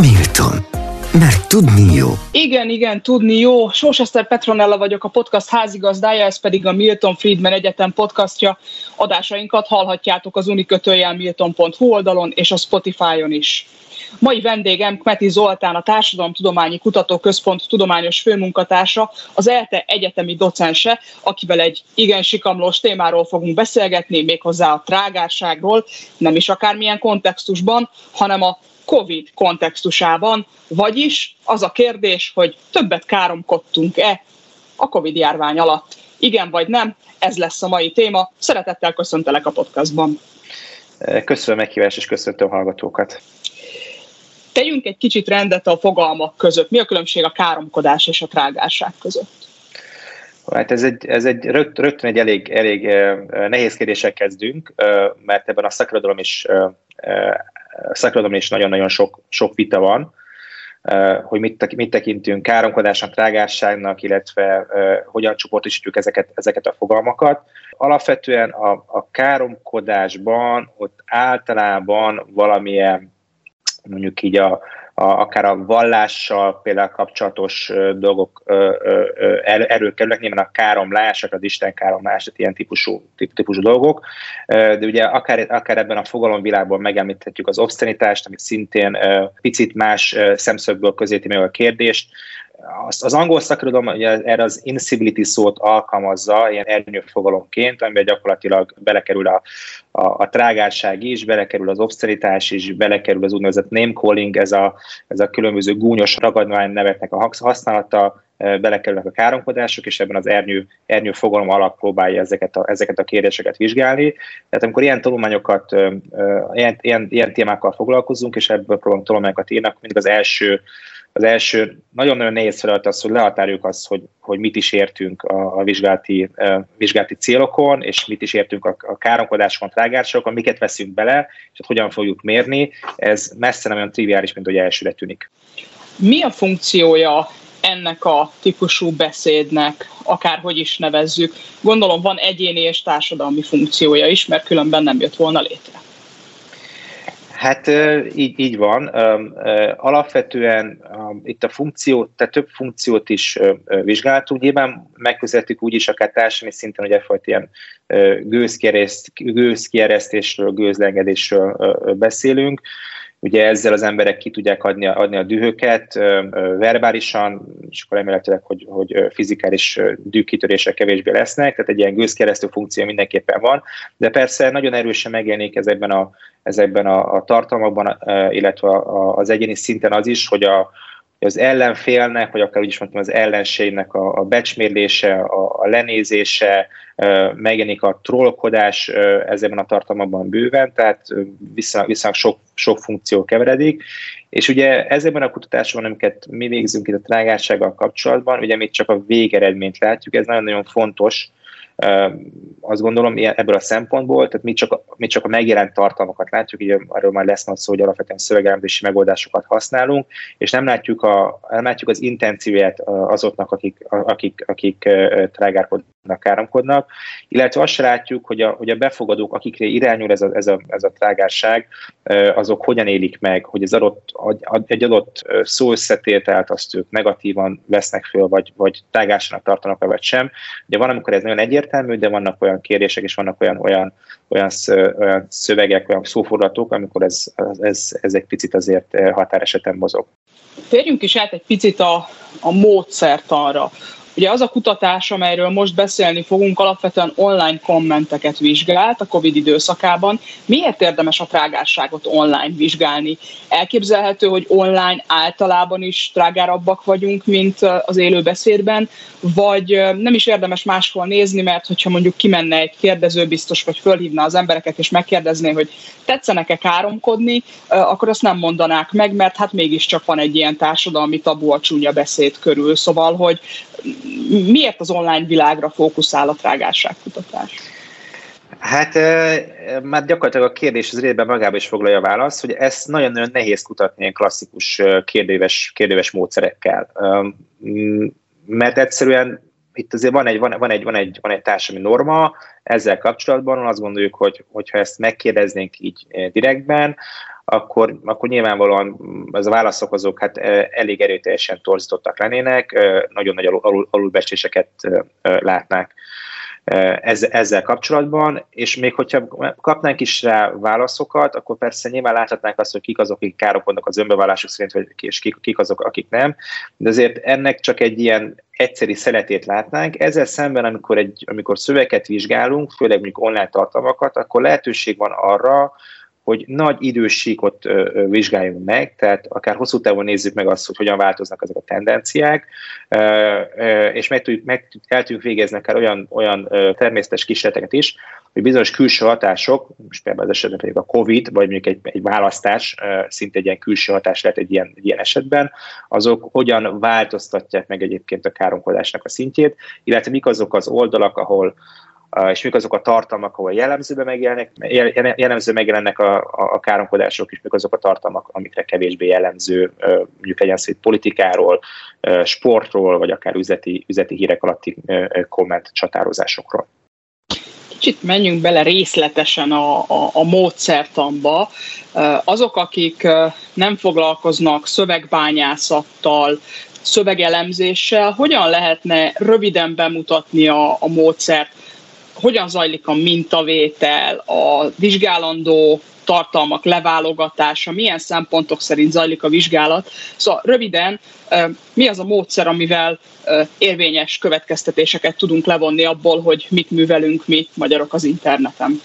Milton. Mert tudni jó. Igen, igen, tudni jó. Sós Eszter Petronella vagyok, a podcast házigazdája, ez pedig a Milton Friedman Egyetem podcastja. Adásainkat hallhatjátok az unikötőjel milton.hu oldalon és a Spotify-on is. Mai vendégem Kmeti Zoltán, a Társadalomtudományi Kutatóközpont tudományos főmunkatársa, az ELTE egyetemi docense, akivel egy igen sikamlós témáról fogunk beszélgetni, méghozzá a trágárságról, nem is akármilyen kontextusban, hanem a COVID kontextusában, vagyis az a kérdés, hogy többet káromkodtunk-e a COVID járvány alatt. Igen vagy nem, ez lesz a mai téma. Szeretettel köszöntelek a podcastban. Köszönöm meghívást, és köszöntöm a hallgatókat. Tegyünk egy kicsit rendet a fogalmak között. Mi a különbség a káromkodás és a trágárság között? Hát ez egy, ez egy rögt, rögtön egy elég, elég nehéz kérdéssel kezdünk, mert ebben a szakirodalom is szakirodalomban is nagyon-nagyon sok, sok vita van, hogy mit, mit tekintünk káromkodásnak, trágásságnak, illetve hogyan csoportosítjuk ezeket, ezeket a fogalmakat. Alapvetően a, a káromkodásban ott általában valamilyen mondjuk így a, a, akár a vallással például kapcsolatos dolgok erről kerülnek, nyilván a káromlás, az Isten káromlás, tehát ilyen típusú, típusú dolgok, de ugye akár, akár ebben a fogalomvilágban megemlíthetjük az obszcenitást, amit szintén picit más szemszögből közéti meg a kérdést, az, az angol szakirodalom erre az incivility szót alkalmazza ilyen ernyőfogalomként, amiben gyakorlatilag belekerül a, a, a trágárság is, belekerül az obszcenitás is, belekerül az úgynevezett name calling, ez a, ez a különböző gúnyos ragadvány neveknek a használata, belekerülnek a káromkodások, és ebben az ernyő, ernyő fogalom alatt próbálja ezeket a, ezeket a kérdéseket vizsgálni. Tehát amikor ilyen tanulmányokat, ilyen, ilyen, ilyen témákkal foglalkozunk, és ebből próbálunk tanulmányokat írnak, mindig az első az első nagyon-nagyon nehéz feladat az, hogy lehatároljuk azt, hogy, hogy mit is értünk a, a vizsgálati, a vizsgálati célokon, és mit is értünk a, a káromkodásokon, trágárságokon, miket veszünk bele, és hát hogyan fogjuk mérni. Ez messze nem olyan triviális, mint hogy elsőre tűnik. Mi a funkciója ennek a típusú beszédnek, akárhogy is nevezzük? Gondolom van egyéni és társadalmi funkciója is, mert különben nem jött volna létre. Hát így, így van. Alapvetően itt a funkció, tehát több funkciót is vizsgáltunk. Nyilván megközelítük úgy is akár társadalmi szinten, hogy egyfajta ilyen gőzkieresztésről, gőzlengedésről beszélünk. Ugye ezzel az emberek ki tudják adni, adni a dühöket verbálisan, és akkor remélhetőleg, hogy, hogy fizikális dűkitörések kevésbé lesznek, tehát egy ilyen gőzkeresztő funkció mindenképpen van, de persze nagyon erősen megjelenik ezekben a, ezekben a, a tartalmakban, illetve az egyéni szinten az is, hogy a, az ellenfélnek, vagy akár úgy is mondtam, az ellenségnek a, a becsmérlése, a, a lenézése, megjelenik a trollkodás ezekben a tartalmakban bőven, tehát viszonylag sok, sok funkció keveredik, és ugye ezekben a kutatásokban, amiket mi végzünk itt a trágársággal kapcsolatban, ugye még csak a végeredményt látjuk, ez nagyon-nagyon fontos, azt gondolom ebből a szempontból, tehát mi csak, mi csak a megjelent tartalmakat látjuk, így arról már lesz majd szó, hogy alapvetően szövegelemzési megoldásokat használunk, és nem látjuk, a, nem látjuk az intencióját azoknak, akik, akik, akik trágárkodnak, káromkodnak, illetve azt látjuk, hogy a, hogy a befogadók, akikre irányul ez a, ez, a, ez a trágárság, azok hogyan élik meg, hogy az adott, egy adott szó összetételt azt ők negatívan vesznek föl, vagy, vagy trágársának tartanak, vagy sem. Ugye van, amikor ez nagyon egyértelmű, de vannak olyan kérdések, és vannak olyan, olyan, olyan, olyan szövegek, olyan szófordatok, amikor ez, ez, ez egy picit azért határeseten mozog. Térjünk is át egy picit a, a módszertanra. Ugye az a kutatás, amelyről most beszélni fogunk, alapvetően online kommenteket vizsgált a COVID időszakában. Miért érdemes a trágárságot online vizsgálni? Elképzelhető, hogy online általában is trágárabbak vagyunk, mint az élőbeszédben, vagy nem is érdemes máshol nézni, mert hogyha mondjuk kimenne egy kérdező biztos, vagy fölhívna az embereket, és megkérdezné, hogy tetszenek-e káromkodni, akkor azt nem mondanák meg, mert hát mégiscsak van egy ilyen társadalmi tabu a csúnya beszéd körül. Szóval, hogy miért az online világra fókuszál a trágárságkutatás? Hát már gyakorlatilag a kérdés az részben magába is foglalja a választ, hogy ezt nagyon-nagyon nehéz kutatni ilyen klasszikus kérdéves, kérdéves módszerekkel. Mert egyszerűen itt azért van egy, van, van, egy, van, egy, van egy társadalmi norma ezzel kapcsolatban, azt gondoljuk, hogy hogyha ezt megkérdeznénk így direktben, akkor, akkor nyilvánvalóan az a válaszok azok hát elég erőteljesen torzítottak lennének, nagyon nagy alul, alulbecséseket látnák ezzel kapcsolatban, és még hogyha kapnánk is rá válaszokat, akkor persze nyilván láthatnánk azt, hogy kik azok, akik káromkodnak az önbevallásuk szerint, és kik, kik azok, akik nem, de azért ennek csak egy ilyen egyszeri szeletét látnánk. Ezzel szemben, amikor, egy, amikor szöveget vizsgálunk, főleg mondjuk online tartalmakat, akkor lehetőség van arra, hogy nagy idősíkot vizsgáljunk meg, tehát akár hosszú távon nézzük meg azt, hogy hogyan változnak ezek a tendenciák, és meg, tudjuk, meg el tudjuk végezni akár olyan, olyan természetes kísérleteket is, hogy bizonyos külső hatások, most például az esetben pedig a COVID, vagy mondjuk egy, egy választás, szinte egy ilyen külső hatás lehet egy ilyen, egy ilyen esetben, azok hogyan változtatják meg egyébként a káromkodásnak a szintjét, illetve mik azok az oldalak, ahol és mik azok a tartalmak, ahol jellemzőben megjelennek, jellemző megjelennek a, a, káromkodások, és mik azok a tartalmak, amikre kevésbé jellemző, mondjuk legyen szó politikáról, sportról, vagy akár üzleti, üzleti hírek alatti komment csatározásokról. Kicsit menjünk bele részletesen a, a, a módszertamba. Azok, akik nem foglalkoznak szövegbányászattal, szövegelemzéssel, hogyan lehetne röviden bemutatni a, a módszert hogyan zajlik a mintavétel, a vizsgálandó tartalmak leválogatása, milyen szempontok szerint zajlik a vizsgálat. Szóval röviden, mi az a módszer, amivel érvényes következtetéseket tudunk levonni abból, hogy mit művelünk mi magyarok az interneten?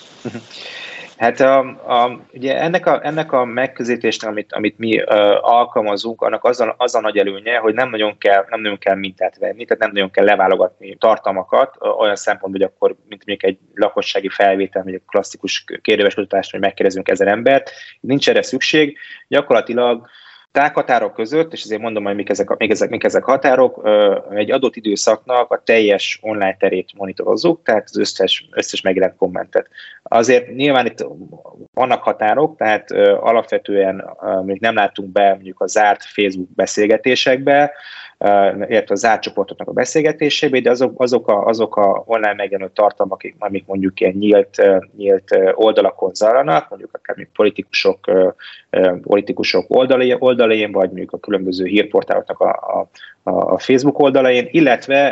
Hát a, a, ugye ennek a, ennek a megközelítésnek, amit, amit mi uh, alkalmazunk, annak az a, az a nagy előnye, hogy nem nagyon, kell, nem nagyon kell mintát venni, tehát nem nagyon kell leválogatni tartalmakat, uh, olyan szempontból, hogy akkor, mint mondjuk egy lakossági felvétel, vagy egy klasszikus kérdéves kutatást, hogy megkérdezünk ezer embert, nincs erre szükség, gyakorlatilag tághatárok között, és azért mondom, hogy mik ezek, mik ezek, mik ezek határok, egy adott időszaknak a teljes online terét monitorozzuk, tehát az összes, összes megjelent kommentet. Azért nyilván itt vannak határok, tehát alapvetően még nem látunk be mondjuk a zárt Facebook beszélgetésekbe, illetve zárt csoportoknak a beszélgetésébe, de azok, azok, a, azok a online megjelenő tartalmak, amik mondjuk ilyen nyílt, nyílt oldalakon zajlanak, mondjuk akár még politikusok, politikusok oldalai, oldalain, vagy mondjuk a különböző hírportáloknak a, a, a Facebook oldalain, illetve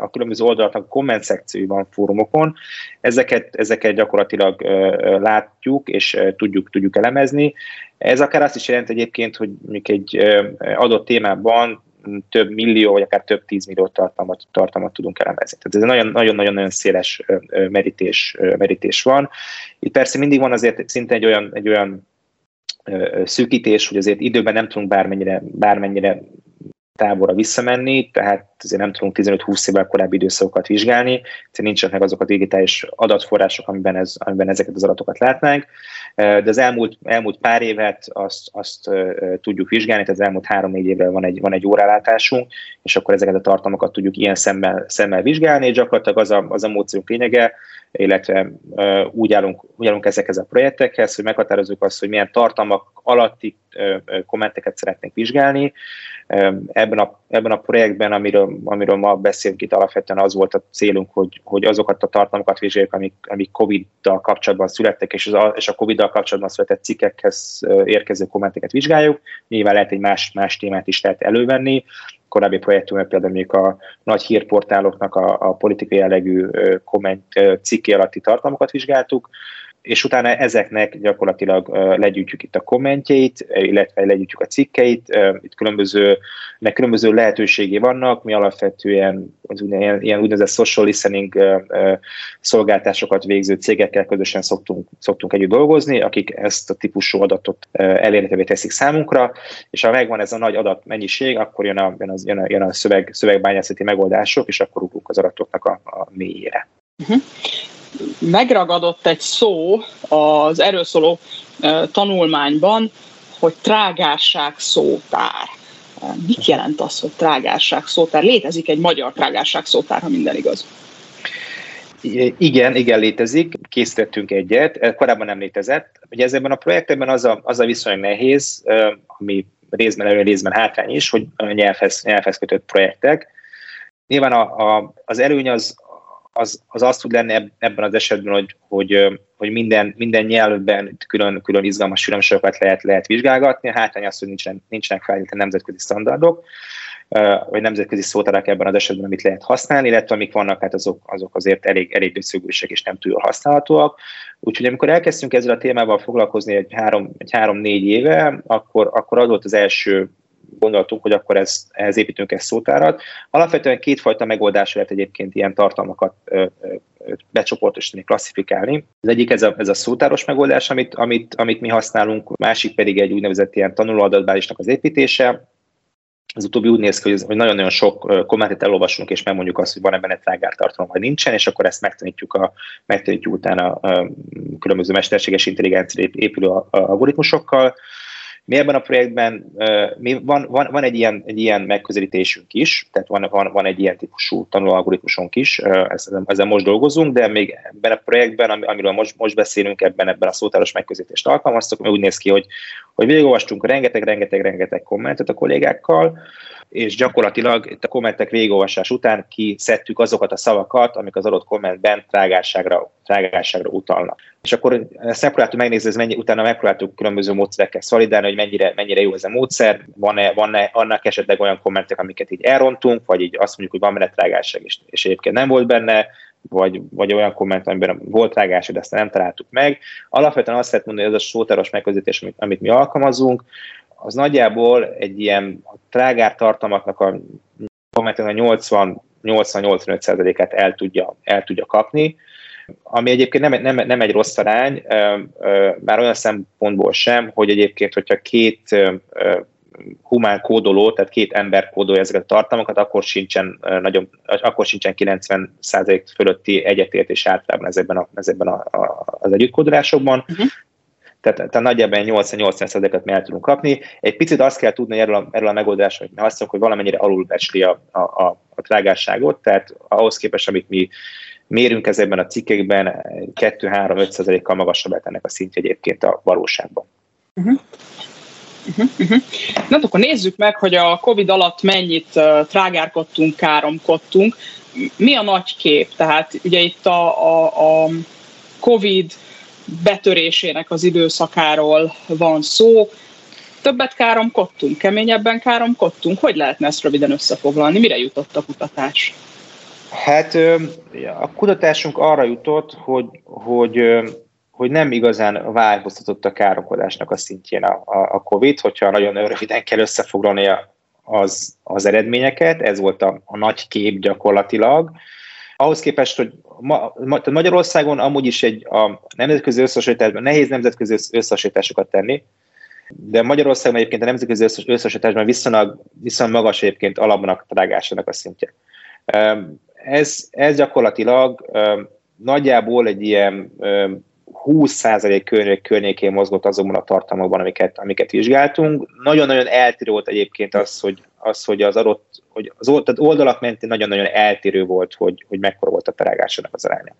a különböző oldalaknak komment szekcióban, fórumokon. Ezeket, ezeket gyakorlatilag látjuk, és tudjuk, tudjuk elemezni. Ez akár azt is jelent egyébként, hogy mondjuk egy adott témában több millió, vagy akár több tízmillió tartalmat, tartalmat tudunk elemezni. Tehát ez egy nagyon-nagyon széles merítés, merítés van. Itt persze mindig van azért szinte egy olyan, egy olyan szűkítés, hogy azért időben nem tudunk bármennyire, bármennyire távolra visszamenni, tehát azért nem tudunk 15-20 évvel korábbi időszakokat vizsgálni, tehát nincsenek meg azok a digitális adatforrások, amiben, ez, amiben ezeket az adatokat látnánk, de az elmúlt, elmúlt pár évet azt, azt tudjuk vizsgálni, tehát az elmúlt három-négy évre van egy, van egy órálátásunk, és akkor ezeket a tartalmakat tudjuk ilyen szemmel, szemmel vizsgálni, és gyakorlatilag az a, az a módszerünk lényege, illetve úgy, állunk, úgy állunk ezekhez a projektekhez, hogy meghatározzuk azt, hogy milyen tartalmak alatti kommenteket szeretnénk vizsgálni, Ebben a, ebben a projektben, amiről, amiről ma beszélünk itt alapvetően az volt a célunk, hogy, hogy azokat a tartalmakat vizsgáljuk, amik, amik COVID-dal kapcsolatban születtek, és, az, és a COVID-dal kapcsolatban született cikkekhez érkező kommenteket vizsgáljuk. Nyilván lehet egy más, más témát is lehet elővenni. Korábbi projektünkben például még a nagy hírportáloknak a, a politikai jellegű komment cikké alatti tartalmakat vizsgáltuk és utána ezeknek gyakorlatilag legyűjtjük itt a kommentjeit, illetve legyűjtjük a cikkeit, itt különböző, meg különböző lehetőségé vannak, mi alapvetően az ilyen, ilyen úgynevezett social listening szolgáltásokat végző cégekkel közösen szoktunk, szoktunk együtt dolgozni, akik ezt a típusú adatot elérhetővé teszik számunkra, és ha megvan ez a nagy adatmennyiség, akkor jön a, jön a, jön a, jön a szöveg, szövegbányászati megoldások, és akkor ugrunk az adatoknak a, a mélyére. Uh-huh megragadott egy szó az erről szóló tanulmányban, hogy trágárság szótár. Mit jelent az, hogy trágárság szótár? Létezik egy magyar trágárság szótár, ha minden igaz. Igen, igen, létezik. Készítettünk egyet, korábban nem létezett. Ugye ez ebben a projektben az a, az a viszonylag nehéz, ami részben előre, részben hátrány is, hogy nyelvhez, nyelvhez kötött projektek. Nyilván a, a, az előny az, az, az azt tud lenni ebben az esetben, hogy, hogy, hogy minden, minden nyelvben külön, külön izgalmas sűrűmsorokat lehet, lehet vizsgálgatni. Hátrány az, hogy nincsenek, nincsenek feltétlenül nemzetközi standardok, vagy nemzetközi szótárak ebben az esetben, amit lehet használni, illetve amik vannak, hát azok, azok azért elég, elég döcögősek és nem túl jól használhatóak. Úgyhogy amikor elkezdtünk ezzel a témával foglalkozni egy három, egy három-négy éve, akkor, akkor az volt az első gondoltunk, hogy akkor ez, ehhez építünk egy szótárat. Alapvetően kétfajta megoldás lehet egyébként ilyen tartalmakat becsoportosítani, klasszifikálni. Az egyik ez a, ez a szótáros megoldás, amit, amit, amit mi használunk, másik pedig egy úgynevezett ilyen tanulóadatbázisnak az építése, az utóbbi úgy néz ki, hogy nagyon-nagyon sok kommentet elolvasunk, és megmondjuk azt, hogy van ebben egy trágártartalom, vagy nincsen, és akkor ezt megtanítjuk, a, megtanítjuk utána a különböző mesterséges intelligencia épülő algoritmusokkal, mi ebben a projektben mi van, van, van egy, ilyen, egy ilyen megközelítésünk is, tehát van, van, van egy ilyen típusú tanulóalgoritmusunk is, ezzel, ezzel most dolgozunk, de még ebben a projektben, amiről most, most beszélünk, ebben, ebben a szótáros megközelítést alkalmaztuk, mert úgy néz ki, hogy, hogy végigolvastunk rengeteg, rengeteg, rengeteg kommentet a kollégákkal, és gyakorlatilag itt a kommentek végigolvasás után kiszedtük azokat a szavakat, amik az adott kommentben trágárságra, trágárságra utalnak. És akkor ezt megpróbáltuk megnézni, ez mennyi, utána megpróbáltuk különböző módszerekkel szolidálni, hogy mennyire, mennyire jó ez a módszer, van-e, van-e annak esetleg olyan kommentek, amiket így elrontunk, vagy így azt mondjuk, hogy van benne trágárság, és, és egyébként nem volt benne, vagy, vagy olyan komment, amiben volt rágás, de ezt nem találtuk meg. Alapvetően azt lehet mondani, hogy ez a sótáros megközelítés, amit, amit mi alkalmazunk, az nagyjából egy ilyen trágár tartalmaknak a a 80 80-85%-át el tudja, el tudja kapni, ami egyébként nem, nem, nem egy rossz arány, már olyan szempontból sem, hogy egyébként, hogyha két humán kódoló, tehát két ember kódolja ezeket a tartalmakat, akkor sincsen, nagyon, akkor sincsen 90% fölötti egyetértés általában ezekben, a, ezekben a, a, az együttkódolásokban. Uh-huh. Tehát, tehát nagyjából 80-80%-et mi tudunk kapni. Egy picit azt kell tudni erről a, erről a megoldásról, hogy mi használunk, hogy valamennyire alulbecsli a, a, a, a trágárságot, tehát ahhoz képest, amit mi mérünk ezekben a cikkekben, 2-3-5%-kal magasabb lehet ennek a szintje egyébként a valóságban. Uh-huh. Uh-huh, uh-huh. Na, akkor nézzük meg, hogy a COVID alatt mennyit uh, trágárkodtunk, káromkodtunk. Mi a nagy kép? Tehát ugye itt a, a, a COVID betörésének az időszakáról van szó. Többet káromkodtunk, keményebben káromkodtunk. Hogy lehetne ezt röviden összefoglalni? Mire jutott a kutatás? Hát a kutatásunk arra jutott, hogy, hogy hogy nem igazán változtatott a károkodásnak a szintjén a, a COVID, hogyha nagyon röviden kell összefoglalni az, az eredményeket, ez volt a, a nagy kép gyakorlatilag. Ahhoz képest, hogy ma, ma, Magyarországon amúgy is egy a nemzetközi összehasonlításban nehéz nemzetközi összehasonlításokat tenni, de Magyarországon egyébként a nemzetközi összehasonlításban viszonylag, viszonylag magas egyébként a drágásának a szintje. Ez, ez gyakorlatilag nagyjából egy ilyen 20% környék, környékén mozgott azokban a tartalmakban, amiket, amiket vizsgáltunk. Nagyon-nagyon eltérő volt egyébként az, hogy az, hogy az adott, hogy az tehát oldalak mentén nagyon-nagyon eltérő volt, hogy, hogy mekkora volt a terágásának az aránya.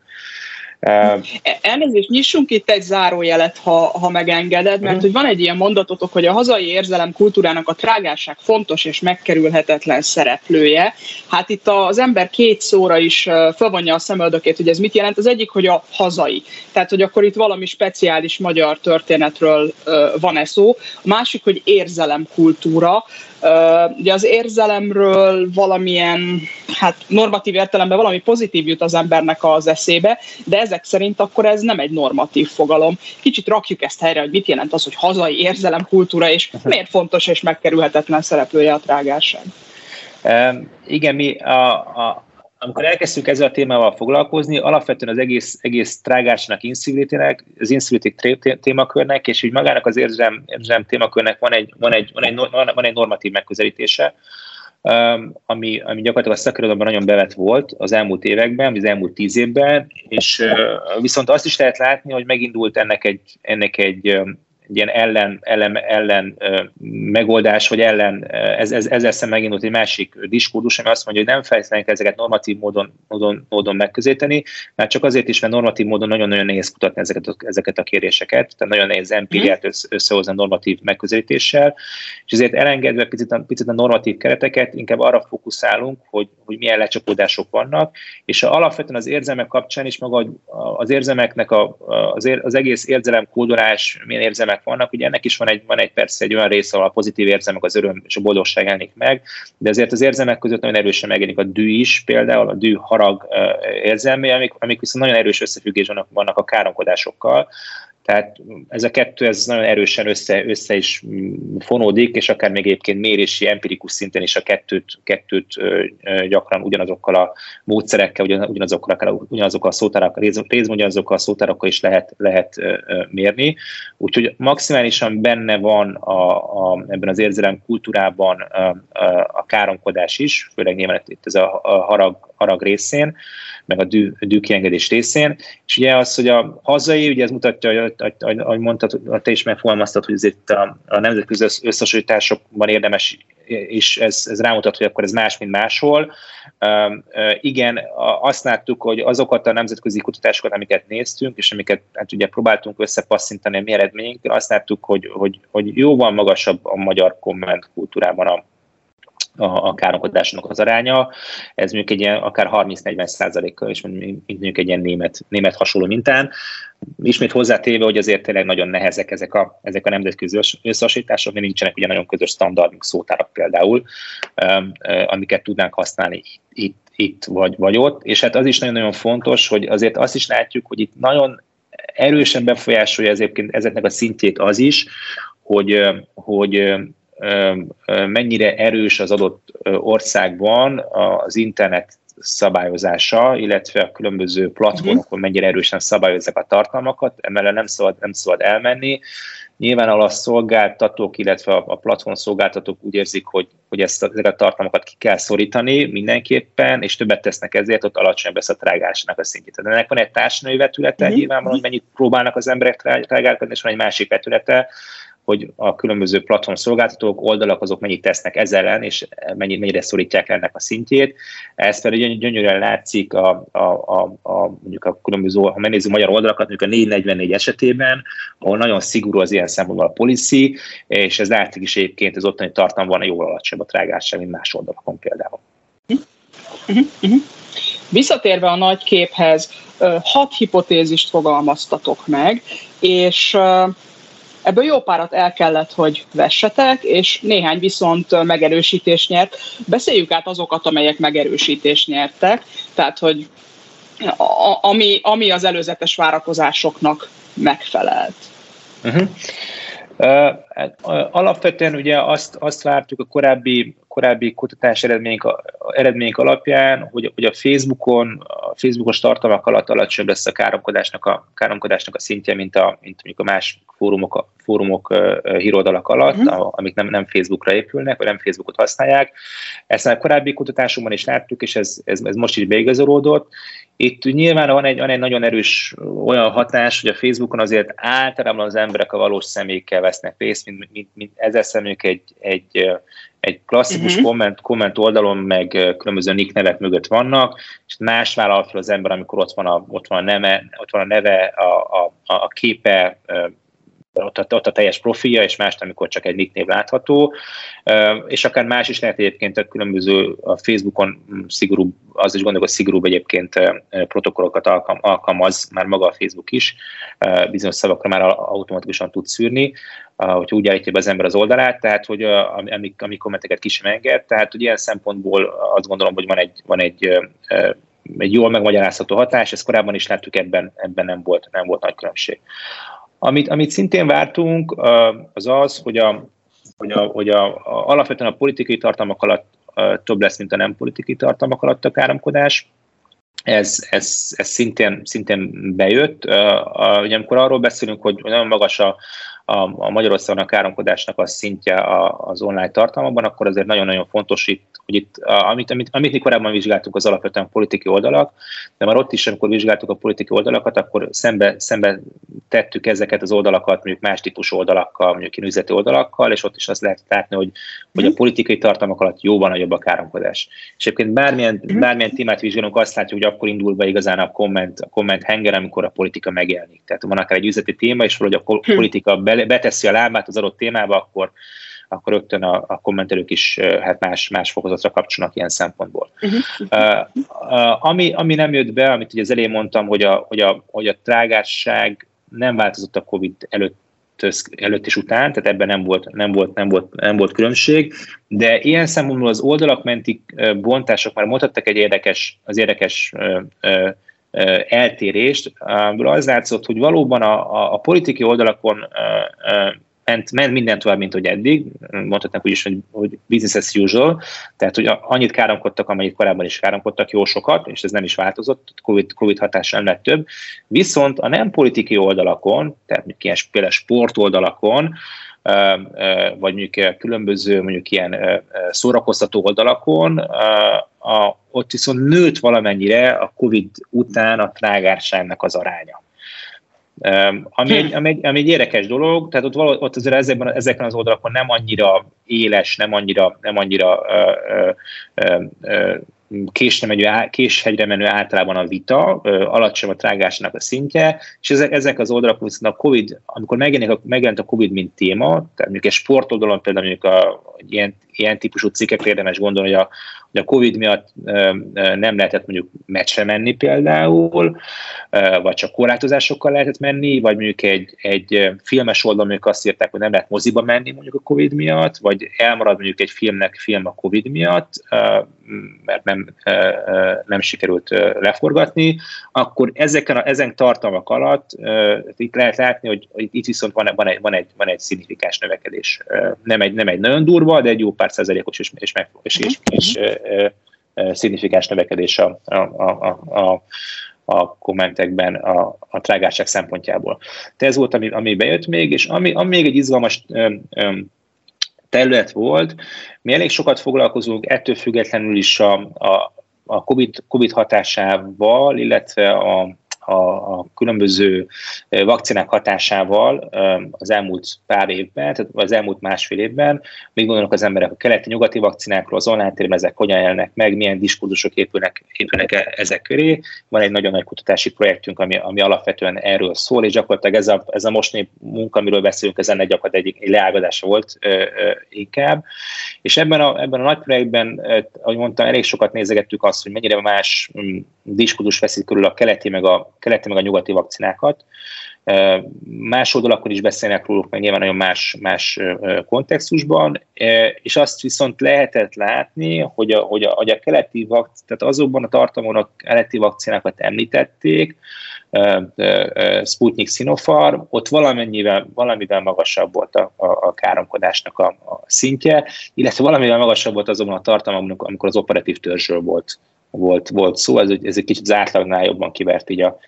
E, elnézést, nyissunk itt egy zárójelet, ha, ha megengeded, mert mhm. hogy van egy ilyen mondatotok, hogy a hazai érzelem kultúrának a trágárság fontos és megkerülhetetlen szereplője. Hát itt az ember két szóra is felvonja a szemöldökét, hogy ez mit jelent. Az egyik, hogy a hazai. Tehát, hogy akkor itt valami speciális magyar történetről van-e szó. A másik, hogy érzelemkultúra. Ugye az érzelemről valamilyen, hát normatív értelemben valami pozitív jut az embernek az eszébe, de ezek szerint akkor ez nem egy normatív fogalom. Kicsit rakjuk ezt helyre, hogy mit jelent az, hogy hazai érzelemkultúra, és miért fontos és megkerülhetetlen szereplője a trágárság. Um, igen, mi a, a, amikor elkezdtük ezzel a témával foglalkozni, alapvetően az egész, egész trágásnak, instabilitének, az instability témakörnek, és úgy magának az érzem, érzem témakörnek van egy, van, egy, van, egy, van egy normatív megközelítése, um, ami, ami gyakorlatilag a szakirodalomban nagyon bevet volt az elmúlt években, az elmúlt tíz évben, és uh, viszont azt is lehet látni, hogy megindult ennek egy, ennek egy, um, egy ilyen ellen, ellen, ellen megoldás, vagy ellen, ez, ez, ezzel szemben megindult egy másik diskurzus, ami azt mondja, hogy nem feltétlenül ezeket normatív módon, módon, módon megközelíteni, mert csak azért is, mert normatív módon nagyon-nagyon nehéz kutatni ezeket a, ezeket a kérdéseket, tehát nagyon nehéz empiriát mhm. összehozni a normatív megközelítéssel, és ezért elengedve picit a, picit a normatív kereteket, inkább arra fókuszálunk, hogy, hogy milyen lecsapódások vannak, és alapvetően az érzelmek kapcsán is maga az érzemeknek a, az, ér, az egész érzelem kódolás, milyen érzelmek vannak, ugye ennek is van egy, van egy persze egy olyan része, ahol a pozitív érzelmek, az öröm és a boldogság jelenik meg, de azért az érzelmek között nagyon erősen megjelenik a dű is, például a dű harag érzelmé, amik, amik viszont nagyon erős összefüggésben vannak a káromkodásokkal, tehát ez a kettő ez nagyon erősen össze, össze is fonódik, és akár még egyébként mérési, empirikus szinten is a kettőt, kettőt gyakran ugyanazokkal a módszerekkel, ugyanazokkal, ugyanazokkal a szótárakkal, részben ugyanazokkal a szótárakkal is lehet, lehet mérni. Úgyhogy maximálisan benne van a, a, ebben az érzelem kultúrában a, a káromkodás is, főleg nyilván itt ez a, a harag, harag részén, meg a dű, dűkiengedés részén. És ugye az, hogy a hazai, ugye ez mutatja, ahogy mondtad, te is megfogalmaztad, hogy itt a, a nemzetközi összehasonlításokban érdemes és ez, ez rámutat, hogy akkor ez más, mint máshol. Igen, azt láttuk, hogy azokat a nemzetközi kutatásokat, amiket néztünk, és amiket hát ugye próbáltunk összepasszintani a mi eredményünkkel, azt láttuk, hogy, hogy, hogy jóval magasabb a magyar komment kultúrában a a, a károkodásnak az aránya. Ez mondjuk egy ilyen akár 30-40 százalékkal is, mint mondjuk egy ilyen német, német hasonló mintán. Ismét hozzátéve, hogy azért tényleg nagyon nehezek ezek a, ezek a nemzetközi összehasonlítások, mert nincsenek ugye nagyon közös standardunk szótárak például, amiket tudnánk használni itt, itt vagy, vagy ott. És hát az is nagyon-nagyon fontos, hogy azért azt is látjuk, hogy itt nagyon erősen befolyásolja ezeknek a szintjét az is, hogy, hogy mennyire erős az adott országban az internet szabályozása, illetve a különböző platformokon uh-huh. mennyire erősen szabályozzák a tartalmakat, emellett nem szabad, nem szabad elmenni. Nyilván a szolgáltatók, illetve a platform szolgáltatók úgy érzik, hogy, hogy ezt a, ezeket a tartalmakat ki kell szorítani mindenképpen, és többet tesznek ezért, ott alacsonyabb lesz a trágásnak a szintje. Tehát ennek van egy társadalmi vetülete, uh-huh. nyilvánvalóan, hogy mennyit próbálnak az emberek trágálkodni, és van egy másik vetülete, hogy a különböző platform szolgáltatók, oldalak azok mennyit tesznek ezzel ellen, és mennyire, mennyire szorítják ennek a szintjét. Ez pedig gyönyörűen látszik a, a, a, a, mondjuk a különböző, ha megnézzük magyar oldalakat, mondjuk a 444 esetében, ahol nagyon szigorú az ilyen szempontból a policy, és ez látszik is egyébként, az ottani tartalom van jóval alacsonyabb a trágásság, mint más oldalakon például. Uh-huh. Visszatérve a nagy képhez, hat hipotézist fogalmaztatok meg, és Ebből jó párat el kellett, hogy vessetek, és néhány viszont megerősítés nyert. Beszéljük át azokat, amelyek megerősítés nyertek, tehát hogy a, ami, ami az előzetes várakozásoknak megfelelt. Uh-huh. Uh, alapvetően ugye azt, azt vártuk a korábbi, korábbi kutatás eredmények, eredmények alapján, hogy, hogy a Facebookon, a Facebookos tartalmak alatt alacsonyabb lesz a káromkodásnak a, káromkodásnak a szintje, mint, a, mint mondjuk a más fórumok, fórumok híroldalak alatt, uh-huh. amik nem, nem Facebookra épülnek, vagy nem Facebookot használják. Ezt a korábbi kutatásokban is láttuk, és ez, ez, ez most is beigazolódott. Itt nyilván van egy, van egy nagyon erős olyan hatás, hogy a Facebookon azért általában az emberek a valós személyekkel vesznek részt, mint, mint, mint ezzel szemük egy, egy, egy klasszikus uh-huh. komment, komment oldalon, meg különböző nick nevek mögött vannak, és más vállal fel az ember, amikor ott van a, ott van a, neve, ott van a neve, a, a, a képe, ott a, ott a teljes profilja, és más, amikor csak egy nicknév látható, és akár más is lehet egyébként a különböző a Facebookon szigorúbb, az is gondolok, hogy szigorúbb egyébként protokollokat alkalm, alkalmaz már maga a Facebook is, bizonyos szavakra már automatikusan tud szűrni, hogy úgy állítja be az ember az oldalát, tehát hogy amik, amik kommenteket ki sem enged, tehát hogy ilyen szempontból azt gondolom, hogy van egy, van egy egy jól megmagyarázható hatás, ezt korábban is láttuk, ebben, ebben nem, volt, nem volt nagy különbség. Amit, amit szintén vártunk, az az, hogy, a, hogy, a, hogy a, a, alapvetően a politikai tartalmak alatt több lesz, mint a nem politikai tartalmak alatt a káromkodás. Ez, ez, ez szintén, szintén bejött. Ugye amikor arról beszélünk, hogy nagyon magas a, a, a Magyarországon a káromkodásnak a szintje az online tartalmakban, akkor azért nagyon-nagyon fontos itt, hogy itt, amit, amit, amit mi korábban vizsgáltuk az alapvetően politikai oldalak, de már ott is, amikor vizsgáltuk a politikai oldalakat, akkor szembe, szembe tettük ezeket az oldalakat mondjuk más típusú oldalakkal, mondjuk üzleti oldalakkal, és ott is azt lehet látni, hogy, hogy a mhm. politikai tartalmak alatt jóban nagyobb a káromkodás. És egyébként bármilyen, mhm. bármilyen témát vizsgálunk, azt látjuk, hogy akkor indul be igazán a komment, a komment henger, amikor a politika megjelenik. Tehát van akár egy üzleti téma, és valahogy a hm. politika beteszi a lábát az adott témába, akkor, akkor rögtön a, a kommentelők is hát más, más fokozatra kapcsolnak ilyen szempontból. Uh-huh. Uh, ami, ami nem jött be, amit ugye az elején mondtam, hogy a, hogy a, hogy a trágárság nem változott a COVID előtt előtt és után, tehát ebben nem volt, nem volt, nem volt, nem volt különbség, de ilyen szempontból az oldalak menti bontások már mutattak egy érdekes, az érdekes eltérést, amiből az látszott, hogy valóban a, a, a politikai oldalakon ment, ment minden tovább, mint hogy eddig, mondhatnánk úgy is, hogy, hogy business as usual, tehát hogy annyit káromkodtak, amennyit korábban is káromkodtak, jó sokat, és ez nem is változott, COVID, COVID hatása nem lett több, viszont a nem politikai oldalakon, tehát ilyen például sport oldalakon, vagy mondjuk különböző mondjuk ilyen szórakoztató oldalakon, a, ott viszont nőtt valamennyire a COVID után a trágárságnak az aránya. Ami egy, ami, egy, ami egy érdekes dolog, tehát ott, való, ott azért ezekben, ezeken az oldalakon nem annyira éles, nem annyira, nem annyira ö, ö, ö, késhegyre menő általában a vita, alacsony a trágásnak a szintje, és ezek, ezek az oldalak viszont a COVID, amikor megjelenik, megjelent a COVID, mint téma, tehát mondjuk egy sportoldalon például mondjuk a, ilyen, ilyen típusú cikkekre érdemes gondolni, hogy a, hogy a COVID miatt nem lehetett mondjuk meccsre menni például, vagy csak korlátozásokkal lehetett menni, vagy mondjuk egy, egy filmes oldalon mondjuk azt írták, hogy nem lehet moziba menni mondjuk a COVID miatt, vagy elmarad mondjuk egy filmnek film a COVID miatt, mert nem, nem sikerült leforgatni, akkor ezeken a, ezen tartalmak alatt itt lehet látni, hogy itt viszont van, van, egy, van, egy, van egy szignifikáns növekedés. Nem egy, nem egy nagyon durva, de egy jó pár százalékos és, és, és, és, és szignifikáns növekedés a, a, a, a, a kommentekben a, a trágárság szempontjából. De ez volt, ami, ami bejött még, és ami, ami még egy izgalmas ö, ö, terület volt, mi elég sokat foglalkozunk ettől függetlenül is a, a, a COVID, COVID hatásával, illetve a, a, a különböző vakcinák hatásával az elmúlt pár évben, tehát az elmúlt másfél évben, még gondolnak az emberek a keleti-nyugati vakcinákról, az online térben ezek hogyan jelennek meg, milyen diskurzusok épülnek, épülnek e, ezek köré. Van egy nagyon nagy kutatási projektünk, ami, ami alapvetően erről szól, és gyakorlatilag ez a, ez a mostani munka, amiről beszélünk, ez ennek gyakorlatilag egy, egy leágazása volt ö, ö, inkább. És ebben a, ebben a nagy projektben, ahogy mondtam, elég sokat nézegettük azt, hogy mennyire más mm, diskurzus veszik körül a keleti meg a keleti meg a nyugati vakcinákat. Más oldalakon is beszélnek róluk, meg nyilván nagyon más, más kontextusban, és azt viszont lehetett látni, hogy a, hogy a, hogy a keleti vakcinák, tehát azokban a tartalmon a keleti vakcinákat említették, Sputnik Sinopharm, ott valamennyivel, valamivel magasabb volt a, a, a káromkodásnak a, a szintje, illetve valamivel magasabb volt azokban a tartalmakon, amikor az operatív törzsről volt, volt, volt szó, ez, ez egy kicsit az átlagnál jobban kivert így a,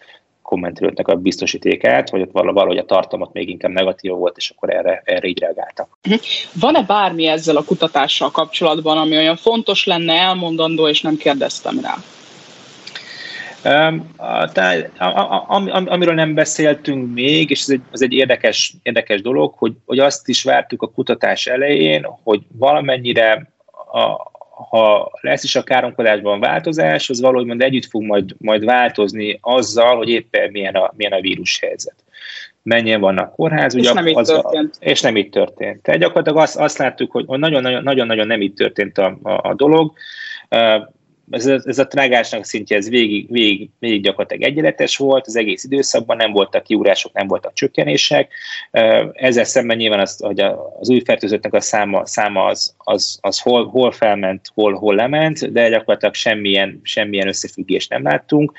kommentelőknek a biztosítékát, vagy ott valahogy a tartalmat még inkább negatív volt, és akkor erre, erre így reagáltak. Van-e bármi ezzel a kutatással kapcsolatban, ami olyan fontos lenne elmondandó, és nem kérdeztem rá? Um, tehát, am, am, amiről nem beszéltünk még, és ez egy, ez egy érdekes, érdekes dolog, hogy, hogy azt is vártuk a kutatás elején, hogy valamennyire a, ha lesz is a káromkodásban változás, az valahogy majd együtt fog majd, majd változni azzal, hogy éppen milyen a, milyen a vírus helyzet. Mennyien vannak kórház, és, nem az, történt. és nem így történt. Tehát gyakorlatilag azt, azt láttuk, hogy nagyon-nagyon nem így történt a, a, a dolog ez, ez a trágásnak szintje, ez végig, végig, végig gyakorlatilag egyenletes volt, az egész időszakban nem voltak kiúrások, nem voltak csökkenések. Ezzel szemben nyilván az, hogy az új fertőzöttnek a száma, száma az, az, az hol, hol felment, hol, hol lement, de gyakorlatilag semmilyen, semmilyen összefüggést nem láttunk.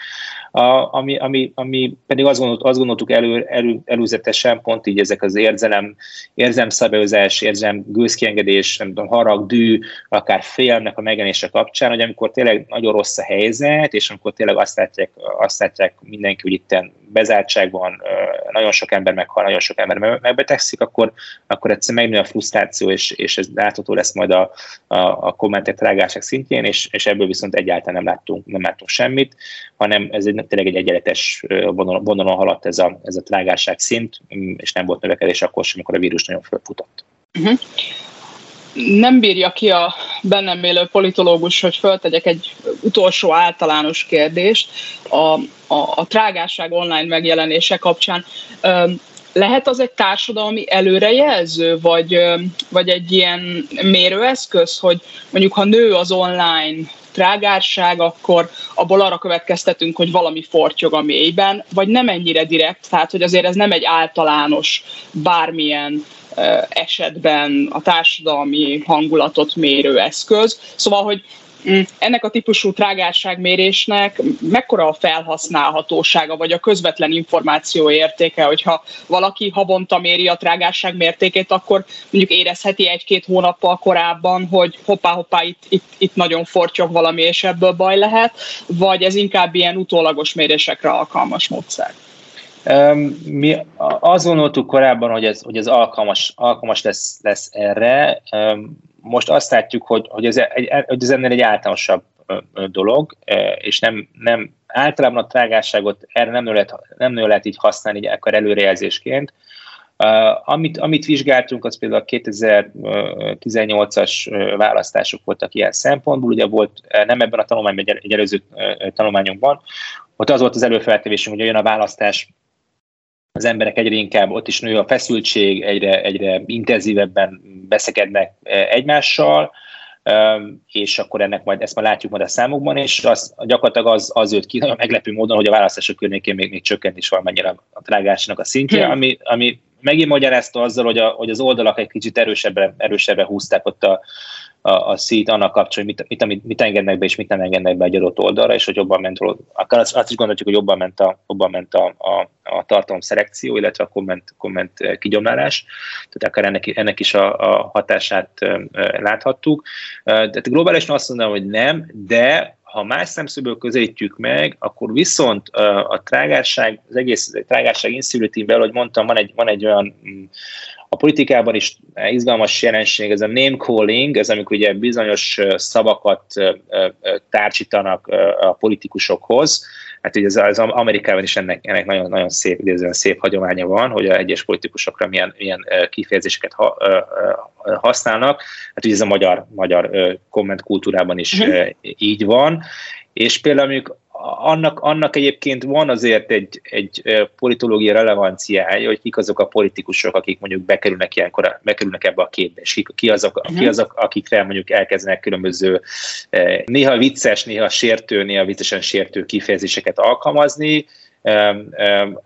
A, ami, ami, ami pedig azt, gondolt, azt gondoltuk elő, elő, előzetesen, pont így ezek az érzelem, érzelmszabályozás, érzem gőzkiengedés, nem tudom, harag, dű, akár félnek a megjelenése kapcsán, hogy amikor tényleg nagyon rossz a helyzet, és amikor tényleg azt látják, azt látják mindenki, hogy itt bezártságban nagyon sok ember meghal, nagyon sok ember megbetegszik, akkor, akkor egyszerűen megnő a frusztráció, és, és ez látható lesz majd a, a, a kommentek trágások szintjén, és, és ebből viszont egyáltalán nem láttunk, nem láttunk semmit, hanem ez egy, tényleg egy egyenletes vonalon, haladt ez a, ez a trágásság szint, és nem volt növekedés akkor sem, amikor a vírus nagyon fölfutott. Uh-huh nem bírja ki a bennem élő politológus, hogy föltegyek egy utolsó általános kérdést a, a, a trágásság online megjelenése kapcsán. Lehet az egy társadalmi előrejelző, vagy, vagy egy ilyen mérőeszköz, hogy mondjuk ha nő az online trágárság, akkor abból arra következtetünk, hogy valami fortyog a mélyben, vagy nem ennyire direkt, tehát hogy azért ez nem egy általános bármilyen esetben a társadalmi hangulatot mérő eszköz. Szóval, hogy ennek a típusú trágárságmérésnek mekkora a felhasználhatósága, vagy a közvetlen információ értéke, hogyha valaki havonta méri a trágárság mértékét, akkor mondjuk érezheti egy-két hónappal korábban, hogy hoppá-hoppá, itt, itt, itt nagyon fortyog valami, és ebből baj lehet, vagy ez inkább ilyen utólagos mérésekre alkalmas módszer? Mi azt gondoltuk korábban, hogy ez, hogy ez alkalmas, alkalmas lesz, lesz erre. Most azt látjuk, hogy, hogy, ez, egy, hogy ez ennél egy általánosabb dolog, és nem, nem általában a trágásságot erre nem lehet, nem lehet így használni így akkor előrejelzésként. Amit, amit vizsgáltunk, az például a 2018-as választások voltak ilyen szempontból, ugye volt nem ebben a tanulmányban, egy, egy előző tanulmányunkban, ott az volt az előfeltevésünk, hogy jön a választás, az emberek egyre inkább ott is nő a feszültség, egyre, egyre intenzívebben beszekednek e, egymással, e, és akkor ennek majd, ezt már látjuk majd a számokban, és az, gyakorlatilag az, az jött ki nagyon meglepő módon, hogy a választások környékén még, még csökkent is valamennyire a trágásnak a szintje, hmm. ami, ami megint magyarázta azzal, hogy, a, hogy az oldalak egy kicsit erősebbre, erősebbre húzták ott a, a, a szít annak kapcsolatban, hogy mit, mit, mit, engednek be és mit nem engednek be egy adott oldalra, és hogy jobban ment, akár azt, azt is gondoljuk, hogy jobban ment a, jobban ment a, a, a tartalom szelekció, illetve a komment, komment kigyomlálás, tehát akár ennek, ennek is a, a hatását láthattuk. Tehát globálisan azt mondom, hogy nem, de ha más szemszögből közelítjük meg, akkor viszont a trágárság, az egész trágárság institute hogy mondtam, van egy, van egy olyan mm, a politikában is izgalmas jelenség, ez a name calling, ez amikor ugye bizonyos szavakat társítanak a politikusokhoz, hát ugye az, az Amerikában is ennek, ennek nagyon, nagyon szép, idézően szép hagyománya van, hogy a egyes politikusokra milyen, milyen kifejezéseket ha, használnak. Hát ugye ez a magyar, magyar kommentkultúrában is uh-huh. így van. És például mondjuk annak, annak egyébként van azért egy, egy politológiai relevanciája, hogy kik azok a politikusok, akik mondjuk bekerülnek ilyenkor, bekerülnek ebbe a képbe, és ki, ki, azok, ki azok, akikre mondjuk elkezdenek különböző néha vicces, néha sértő, néha viccesen sértő kifejezéseket alkalmazni, tehát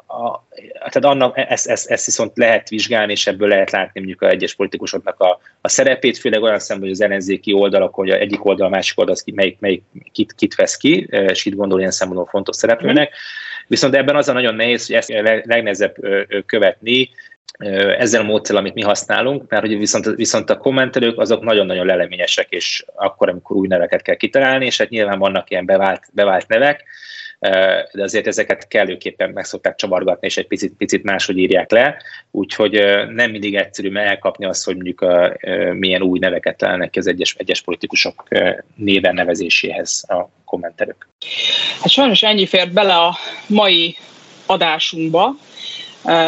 annak, ezt, ezt, ezt viszont lehet vizsgálni, és ebből lehet látni mondjuk a egyes politikusoknak a, a szerepét, főleg olyan szemben, hogy az ellenzéki oldalak, hogy a egyik oldal, a másik oldal, az melyik, melyik kit, kit vesz ki, és itt gondol ilyen szempontból fontos szereplőnek. Viszont ebben az a nagyon nehéz, hogy ezt legnehezebb követni, ezzel a módszer, amit mi használunk, mert hogy viszont, viszont a kommentelők azok nagyon-nagyon leleményesek, és akkor, amikor új neveket kell kitalálni, és hát nyilván vannak ilyen bevált, bevált nevek, de azért ezeket kellőképpen meg szokták csavargatni, és egy picit, picit máshogy írják le, úgyhogy nem mindig egyszerű elkapni azt, hogy mondjuk milyen új neveket találnak ki az egyes, egyes politikusok néven nevezéséhez a kommentelők. Hát sajnos ennyi fért bele a mai adásunkba.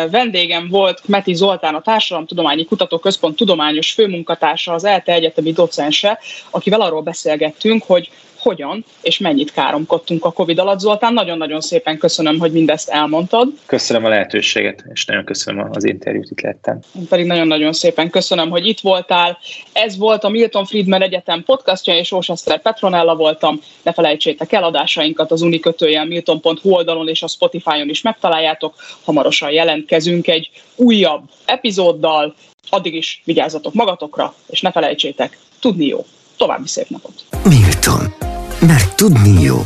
Vendégem volt Meti Zoltán, a Társadalomtudományi Kutatóközpont tudományos főmunkatársa, az ELTE egyetemi docense, akivel arról beszélgettünk, hogy hogyan és mennyit káromkodtunk a Covid alatt. Zoltán, nagyon-nagyon szépen köszönöm, hogy mindezt elmondtad. Köszönöm a lehetőséget, és nagyon köszönöm az interjút, itt lettem. Én pedig nagyon-nagyon szépen köszönöm, hogy itt voltál. Ez volt a Milton Friedman Egyetem podcastja, és Ósaszter Petronella voltam. Ne felejtsétek el, adásainkat az unikötőjel milton.hu oldalon és a Spotify-on is megtaláljátok. Hamarosan jelentkezünk egy újabb epizóddal. Addig is vigyázzatok magatokra, és ne felejtsétek, tudni jó. További szép napot! Milton mert tudni jó.